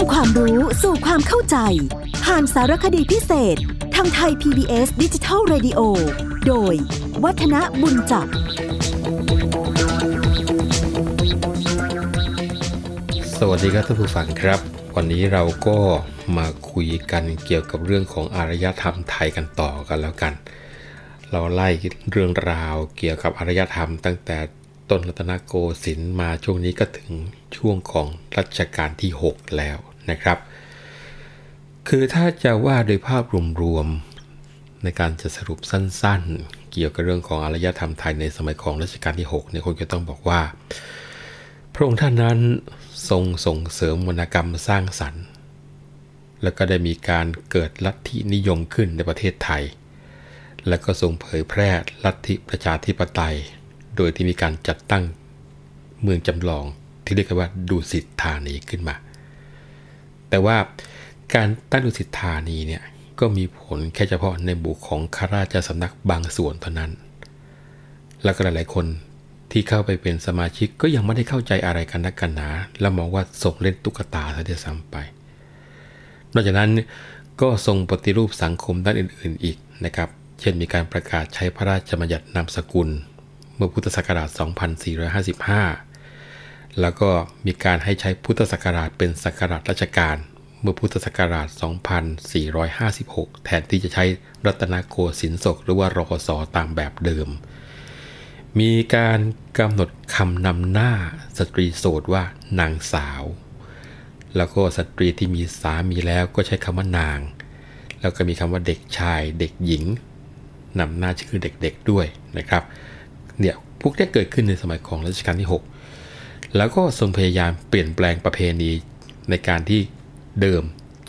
ำความรู้สู่ความเข้าใจ ผ่านสารคดีพิเศษ ทางไทย PBS ดิจิทัล Radio โดย วัฒนบุญจับ สวัสดีครับท่านผู้ฟังครับ วันนี้เราก็มาคุยกันเกี่ยวกับเรื่องของอารยธรรมไทยกันต่อกันแล้วกัน เราไล่เรื่องราวเกี่ยวกับอารยธรรมตั้งแต่ต้นรัตนโกสินทร์มาช่วงนี้ก็ถึงช่วงของรัชกาลที่ 6 แล้ว นะครับ คือถ้าจะว่าโดยภาพรวมๆในการจะสรุปสั้นๆ เกี่ยวกับเรื่องของอารยธรรมไทยในสมัยของรัชกาลที่6เนี่ยคงจะต้องบอกว่า พระองค์ท่านนั้นทรงส่งเสริมวรรณกรรมสร้างสรรค์ แล้วก็ได้มีการเกิดลัทธินิยมขึ้นในประเทศไทย แล้วก็ทรงเผยแพร่ลัทธิประชาธิปไตย โดยที่มีการจัดตั้งเมืองจำลองที่เรียกว่าดุสิตธานีขึ้นมา แต่ว่าการตั้งดุสิตธานีเนี่ยก็มีผลแค่เฉพาะในบุคของข้าราชสำนักบางส่วนเท่านั้น แล้วก็หลายๆคนที่เข้าไปเป็นสมาชิกก็ยังไม่ได้เข้าใจอะไรกันนักกันหนา และมองว่าส่งเล่นตุ๊กตาซะด้วยซ้ำไป นอกจากนั้นก็ทรงปฏิรูปสังคมด้านอื่น ๆ อีกนะครับ เช่นมีการประกาศใช้พระราชบัญญัตินามสกุล เมื่อพุทธศักราช 2455 แล้วก็มีการให้ใช้พุทธศักราชเป็นศักราชราชการ เมื่อพุทธศักราช 2456 แทนที่จะใช้รัตนโกสินทร์ศกหรือว่ารกสตามแบบเดิม มีการกำหนดคำนำหน้าสตรีโสดว่านางสาว แล้วก็สตรีที่มีสามีแล้วก็ใช้คำว่านาง แล้วก็มีคำว่าเด็กชาย เด็กหญิงนำหน้าชื่อเด็กๆด้วยนะครับเนี่ยพวกนี้เกิดขึ้นในสมัยของรัชกาลที่ 6 แล้วก็ทรงพยายามเปลี่ยนแปลงประเพณีในการที่เดิม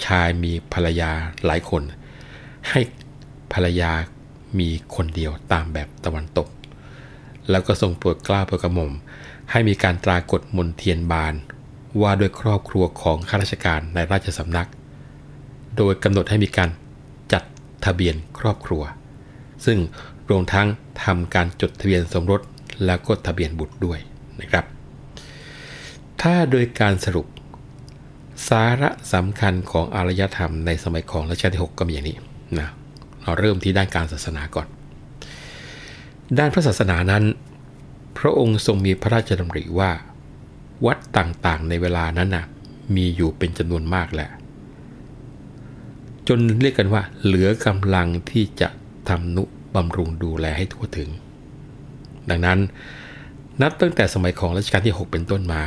ชายมีภรรยาหลายคน ให้ภรรยามีคนเดียวตามแบบตะวันตก แล้วก็ทรงโปรดกล้าโปรดกระหม่อมให้มีการตรากฎมนเทียนบาน ว่าด้วยครอบครัวของข้าราชการในราชสำนัก โดยกำหนดให้มีการจัดทะเบียนครอบครัว ซึ่งรวมทั้งทำการจดทะเบียนสมรสแล้วก็ทะเบียนบุตรด้วยนะครับ ถ้าโดยการสรุป สาระสำคัญของอารยธรรมในสมัยของรัชกาลที่ 6 ก็มีอย่างนี้นะเราเริ่มที่ด้านการศาสนาก่อน ด้านพระศาสนานั้น พระองค์ทรงมีพระราชดำริว่า วัดต่างๆในเวลานั้นนะมีอยู่เป็นจำนวนมากแหละจนเรียกกันว่า เหลือกำลังที่จะทำนุบำรุงดูแลให้ทั่วถึง ดังนั้นนับตั้งแต่สมัยของรัชกาลที่ 6 เป็นต้นมา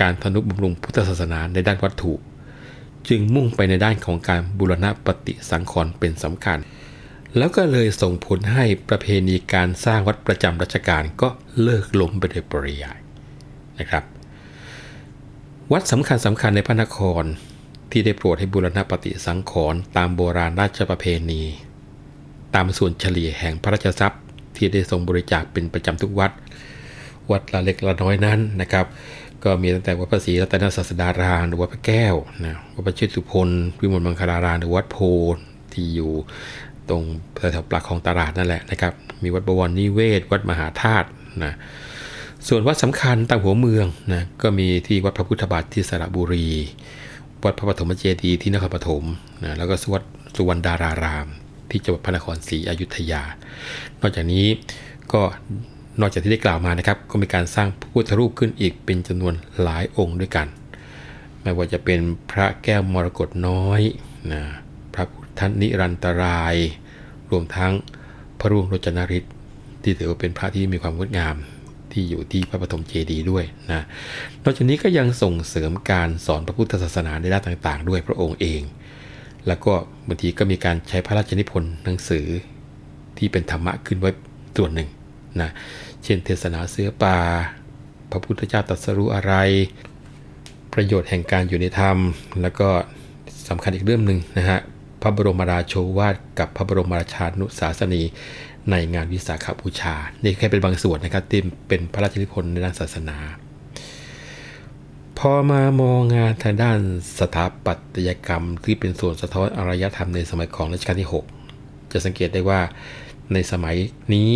การทนุบำรุงพุทธศาสนาในด้านวัตถุ จึงมุ่งไปในด้านของการบูรณะปฏิสังขรณ์เป็นสำคัญ แล้วก็เลยส่งผลให้ประเพณีการสร้างวัดประจำรัชกาลก็เลิกล้มไปโดยปริยายนะครับ วัดสำคัญสำคัญในพระนครที่ได้โปรดให้บูรณะปฏิสังขรณ์ตามโบราณราชประเพณี ตามส่วนเฉลี่ยแห่งพระราชทรัพย์ที่ได้ทรงบริจาคเป็นประจำทุกวัด วัดละเล็กละน้อยนั้นนะครับ ก็มีตั้งแต่วัดพระศรีรัตนศาสดารามหรือวัดพระแก้วนะวัดพระชิตสุพลวิมลมังคลารามหรือวัดโพที่อยู่ตรงแถวปลักของตลาดนั่นแหละนะครับ มีวัดบวรนิเวศ วัดมหาธาตุนะส่วนวัดสำคัญต่างหัวเมืองนะก็มีที่วัดพระพุทธบาทที่สระบุรี วัดพระปฐมเจดีย์ที่นครปฐมนะแล้วก็วัดสุวรรณดาราราม ที่จังหวัดพระนครศรีอยุธยา นอกจากนี้ก็ นอกจากที่ได้กล่าวมานะครับ ก็มีการสร้างพระพุทธรูปขึ้นอีกเป็นจำนวนหลายองค์ด้วยกัน ไม่ว่าจะเป็นพระแก้วมรกตน้อยนะพระพุทธนิรันตราย รวมทั้งพระร่วงโรจนฤทธิ์ที่ถือว่าเป็นพระที่มีความงดงามที่อยู่ที่พระปฐมเจดีย์ด้วยนะ นอกจากนี้ก็ยังส่งเสริมการสอนพระพุทธศาสนาในด้านต่างๆ ด้วยพระองค์เอง แล้วก็บางทีก็มีการใช้พระราชนิพนธ์หนังสือที่เป็นธรรมะขึ้นไว้ส่วนหนึ่ง นะเช่นเทศนาเสือป่า พระพุทธเจ้าตรัสรู้อะไร ประโยชน์แห่งการอยู่ในธรรม แล้วก็สำคัญอีกเรื่องหนึ่งนะฮะพระบรมราโชวาทกับพระบรมราชานุสาสนีในงานวิสาขบูชา นี่แค่เป็นบางส่วนนะครับที่เป็นพระราชนิพนธ์ในด้านศาสนา พอมามองงานทางด้านสถาปัตยกรรมที่เป็นส่วนสะท้อนอารยธรรมในสมัยของรัชกาลที่ 6 จะสังเกตได้ว่าในสมัยนี้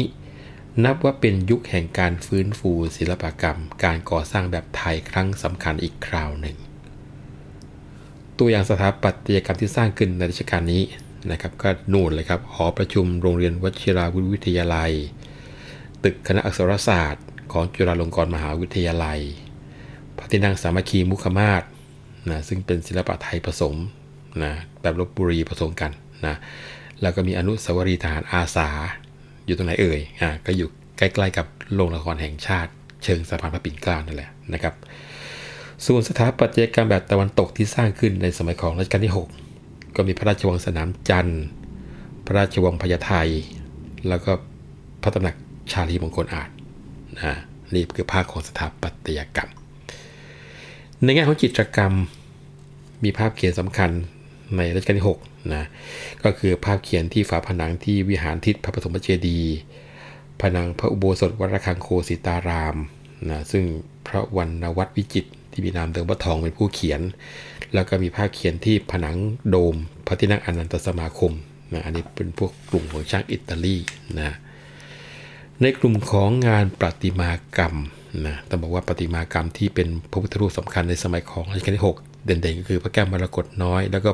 นับว่าเป็นยุคแห่งการฟื้นฟูศิลปกรรม การก่อสร้างแบบไทยครั้งสำคัญอีกคราวหนึ่ง ตัวอย่างสถาปัตยกรรมที่สร้างขึ้นในรัชกาลนี้นะครับก็นู่นเลยครับหอประชุมโรงเรียนวชิราวุธวิทยาลัย ตึกคณะอักษรศาสตร์ ของจุฬาลงกรณ์มหาวิทยาลัย พระที่นั่งสามัคคีมุขมาศนะซึ่งเป็นศิลปะไทยผสมนะแบบลบบุรีผสมกันนะแล้วก็มีอนุสาวรีย์ทหารอาสา อยู่ตรงไหนเอ่ยอ่าก็อยู่ใกล้ๆกับโรงละครแห่งชาติ เชิงสะพานพระปิ่นเกล้านั่นแหละนะครับส่วนสถาปัตยกรรมแบบตะวันตกที่สร้างขึ้นในสมัยของรัชกาลที่ 6 ก็มีพระราชวังสนามจันทร์ พระราชวังพญาไทแล้วก็พระตำหนักชาลีมงคลอาจนะนี่คือภาคของสถาปัตยกรรม ในแง่ของจิตรกรรมมีภาพเขียนสำคัญ ในรัชกาลที่6นะก็คือภาพเขียนที่ฝาผนังที่วิหารทิศพระปฐมเจดีย์ผนังพระอุโบสถวัดระฆังโคสิตารามนะซึ่งพระวรรณวัฒน์วิจิตที่มีนามเดิมว่าทองเป็นผู้เขียน แล้วก็มีภาพเขียนที่ผนังโดม พระที่นั่งอนันตสมาคมนะอันนี้เป็นพวกกลุ่มของช่างอิตาลีนะในกลุ่มของงานประติมากรรมนะต้องบอกว่าประติมากรรมที่เป็นพระพุทธรูปสำคัญในสมัยของรัชกาลที่ 6 เด่นๆ ก็คือพระแก้วมรกตน้อย แล้วก็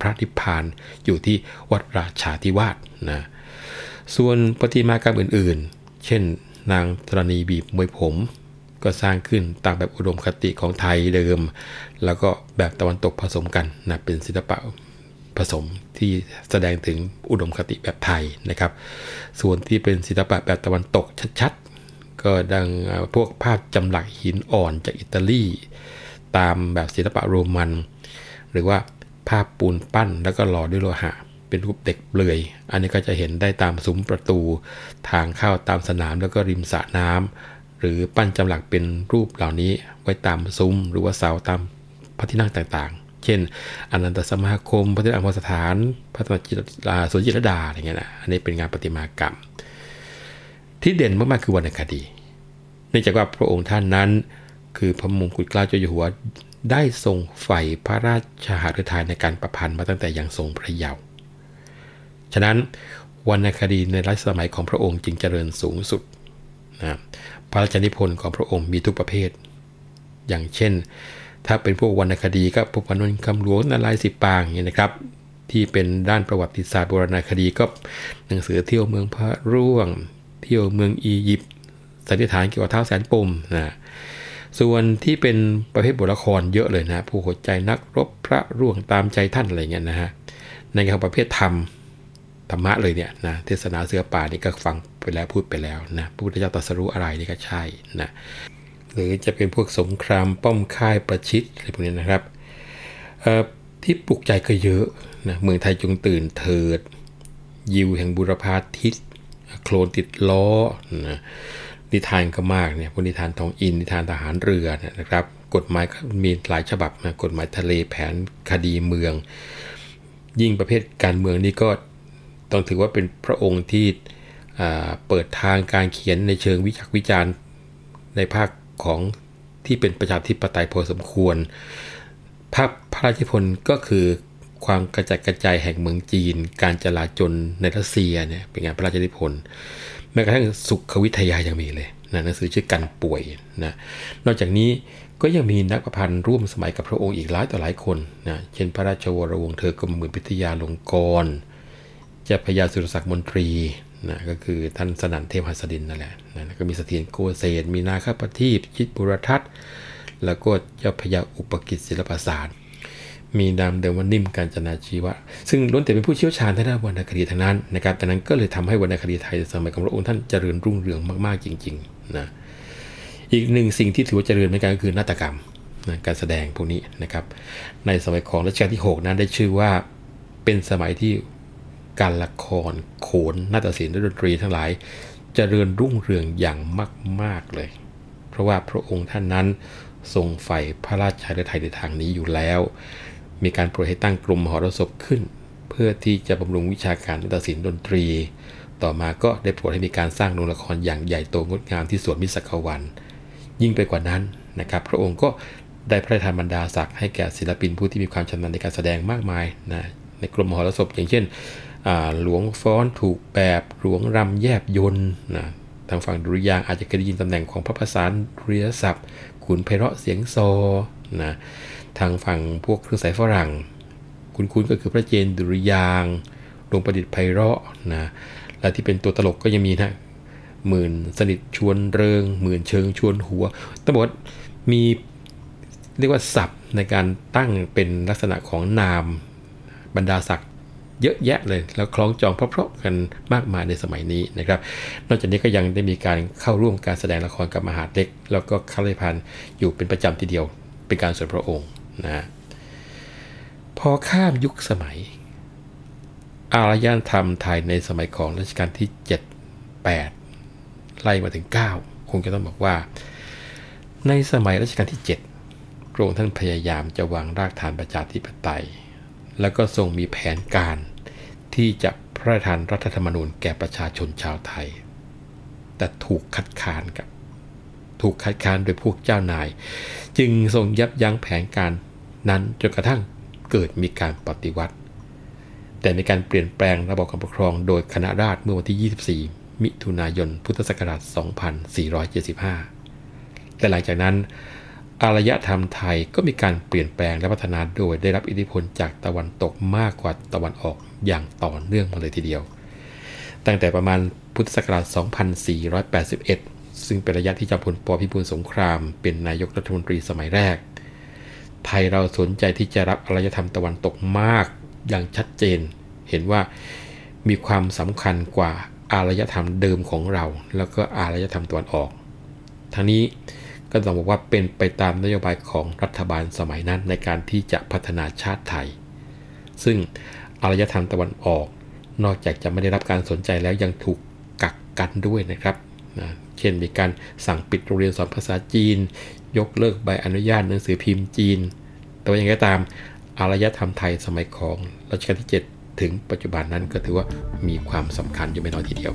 พระนิพพานอยู่ที่วัดราชาธิวาสนะส่วนประติมากรรมอื่นๆ เช่น นางธรณีบีบมวยผม ก็สร้างขึ้นตามแบบอุดมคติของไทยเดิม แล้วก็แบบตะวันตกผสมกันนะเป็นศิลปะผสมที่แสดงถึงอุดมคติแบบไทยนะครับ ส่วนที่เป็นศิลปะแบบตะวันตกชัดๆ ก็ดังพวกภาพจำหลักหินอ่อนจากอิตาลี ตามแบบศิลปะโรมัน หรือว่า ภาพปูนปั้นแล้วก็หล่อด้วยโลหะ เป็นรูปเด็กเปลือย อันนี้ก็จะเห็นได้ตามซุ้มประตู ทางเข้าตามสนามแล้วก็ริมสระน้ำหรือปั้นจำหลักเป็นรูปเหล่านี้ไว้ตามซุ้ม หรือว่าเสาตามพระที่นั่งต่างๆ เช่น อนันตสมาคม พระที่นั่งอมรสถาน พระตจิตสวนจิตรดาอะไรเงี้ยนะอันนี้เป็นงานประติมากรรม ที่เด่นมากๆคือวรรณคดีเนื่องจากว่าพระองค์ท่านนั้น คือพระมงกุฎเกล้าเจ้าอยู่หัว ได้ทรงใฝ่พระราชหฤทัยในการประพันธ์มาตั้งแต่ยังทรงพระเยาว์ ฉะนั้นวรรณคดีในรัชสมัยของพระองค์จึงเจริญสูงสุดนะพระราชนิพนธ์ของพระองค์มีทุกประเภท อย่างเช่น ถ้าเป็นพวกวรรณคดีก็พวกพนนคำหลวงนาลายสิปางอย่างนี้นะครับ ที่เป็นด้านประวัติศาสตร์โบราณคดีก็หนังสือเที่ยวเมืองพระร่วง เที่ยวเมืองอียิปต์สันนิษฐานเกี่ยวกับเท้าแสนปมนะ ส่วนที่เป็นประเภทบทละครเยอะเลยนะ ผู้หัวใจนักรบพระร่วงตามใจท่านอะไรเงี้ยนะฮะในงานประเภทธรรมธรรมะเลยเนี่ยนะเทศนาเสือป่านี่ก็ฟังไปแล้วพูดไปแล้วนะพระพุทธเจ้าตรัสรู้อะไรนี่ก็ใช่นะหรือจะเป็นพวกสงครามป้อมค่ายประชิดอะไรพวกนี้นะครับที่ปลุกใจก็เยอะนะเมืองไทยจงตื่นเถิด ยิวแห่งบุรพาทิศโคลนติดล้อนะ นิทานก็มากเนี่ยพวกนิทานทองอินนิทานทหารเรือนะครับ กฎหมายมีหลายฉบับนะกฎหมายทะเลแผนคดีเมือง ยิ่งประเภทการเมืองนี่ก็ต้องถือว่าเป็นพระองค์ที่เปิดทางการเขียนในเชิงวิจักวิจารณ์ในภาคของที่เป็นประชาธิปไตยพอสมควร ภาพพระราชพลก็คือความกระจัดกระจายแห่งเมืองจีน การจลาจลในรัสเซียเนี่ยเป็นงานพระราชนิพนธ์ แม้กระทั่งสุขวิทยายังมีเลยนะหนังสือชื่อกันป่วยนะนอกจากนี้ก็ยังมีนักประพันธ์ร่วมสมัยกับพระองค์อีกหลายต่อหลายคนนะเช่นพระราชวรวงศ์เธอกรมหมื่นพิทยาลงกรเจ้าพญาสุรศักดิ์มนตรีนะก็คือท่านสนั่นเทพหัสดินนั่นแหละนะก็มีเสถียรโกเศษมีนาคปทีปชิตบุรทัศน์แล้วก็เจ้าพญาอุปกิจศิลปศาสตร์ มีนามเดิมว่านิ่มการจนาชีวะ ซึ่งล้วนแต่เป็นผู้เชี่ยวชาญทางด้านวรรณคดีทั้งนั้นนะครับแต่นั้นก็เลยทำให้วรรณคดีไทยสมัยของพระองค์ท่านเจริญรุ่งเรืองมากๆจริงๆนะอีกหนึ่งสิ่งที่ถือว่าเจริญเหมือนกันก็คือนาฏกรรมนะการแสดงพวกนี้นะครับ ในสมัยของรัชกาลที่ 6 นั้นได้ชื่อว่าเป็นสมัยที่การละครโขนนาฏศิลป์และดนตรีทั้งหลายจเจริญรุ่งเรืองอย่างมาก ๆเลย เพราะว่าพระองค์ท่านนั้นทรงใฝ่พระราชาฤทัยในทางนี้อยู่แล้ว มีการโปรดให้ตั้งกลุ่มมหรสพขึ้น เพื่อที่จะบำรุงวิชาการนาฏศิลป์ดนตรี ต่อมาก็ได้โปรดให้มีการสร้างโรงละครอย่างใหญ่โตงดงามที่สวนมิสกวัน ยิ่งไปกว่านั้นนะครับ พระองค์ก็ได้พระราชทานบรรดาศักดิ์ให้แก่ศิลปินผู้ที่มีความชำนาญในการแสดงมากมายนะในกลุ่มมหรสพอย่างเช่นหลวงฟ้อนถูกแบบหลวงรำแยบยนนะทางฝั่งดุริยางอาจจะเคยได้ยินตำแหน่งของพระประสานดุริยศัพท์ขุนไพเราะเสียงโซนะ ทางฝั่งพวกเครื่องสายฝรั่ง คุ้นๆก็คือพระเจนดุริยางดวงประดิษฐ์ไพเราะนะ และที่เป็นตัวตลกก็ยังมีนะหมื่นสนิทชวนเริง หมื่นเชิงชวนหัวต้องบอกว่ามีเรียกว่าศัพท์ในการตั้งเป็นลักษณะของนามบรรดาศักดิ์เยอะแยะเลย แล้วคล้องจองเพราะๆกันมากมายในสมัยนี้นะครับ นอกจากนี้ก็ยังได้มีการเข้าร่วมการแสดงละครกับมหาดเล็ก แล้วก็ข้าราชการอยู่เป็นประจำทีเดียวเป็นการส่วนพระองค์ นะพอข้ามยุคสมัย อารยธรรมไทยในสมัยของรัชกาลที่ 7 8 ไล่มาถึง 9 คงจะต้องบอกว่า ในสมัยรัชกาลที่ 7 พระองค์ท่านพยายามจะวางรากฐานประชาธิปไตย แล้วก็ทรงมีแผนการที่จะพระราชทานรัฐธรรมนูญแก่ประชาชนชาวไทย แต่ถูกคัดค้านกับ ถูกคัดค้านโดยพวกเจ้านาย จึงทรงยับยั้งแผนการนั้นจนกระทั่งเกิดมีการปฏิวัติ แต่ในการเปลี่ยนแปลงระบบการปกครองโดยคณะราษฎรเมื่อวันที่ 24 มิถุนายน พุทธศักราช 2475 แต่หลังจากนั้น อารยธรรมไทยก็มีการเปลี่ยนแปลงและพัฒนาโดยได้รับอิทธิพลจากตะวันตกมากกว่าตะวันออกอย่างต่อเนื่องมาเลยทีเดียว ตั้งแต่ประมาณพุทธศักราช 2481 ซึ่งเป็นระยะที่จอมพลปพิบูลสงคราม เป็นนายกรัฐมนตรีสมัยแรก ไทยเราสนใจที่จะรับอารยธรรมตะวันตกมากอย่างชัดเจน เห็นว่ามีความสำคัญกว่าอารยธรรมเดิมของเรา แล้วก็อารยธรรมตะวันออก ทั้งนี้ก็ต้องบอกว่าเป็นไปตามนโยบายของรัฐบาลสมัยนั้นในการที่จะพัฒนาชาติไทย ซึ่งอารยธรรมตะวันออก นอกจากจะไม่ได้รับการสนใจแล้วยังถูกกักกันด้วยนะครับนะ เช่นมีการสั่งปิดโรงเรียนสอนภาษาจีน ยกเลิกใบอนุญาตหนังสือพิมพ์จีน แต่ว่าอย่างไรตามอารยธรรมไทยสมัยของรัชกาลที่ 7 ถึงปัจจุบันนั้นก็ถือว่ามีความสำคัญอยู่ไม่น้อยทีเดียว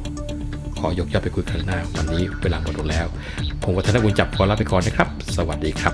ขอยกย่อไปคุยครั้งหน้า วันนี้เวลาหมดลงแล้ว ผมวัฒนบุญจับขอลาไปก่อนนะครับ สวัสดีครับ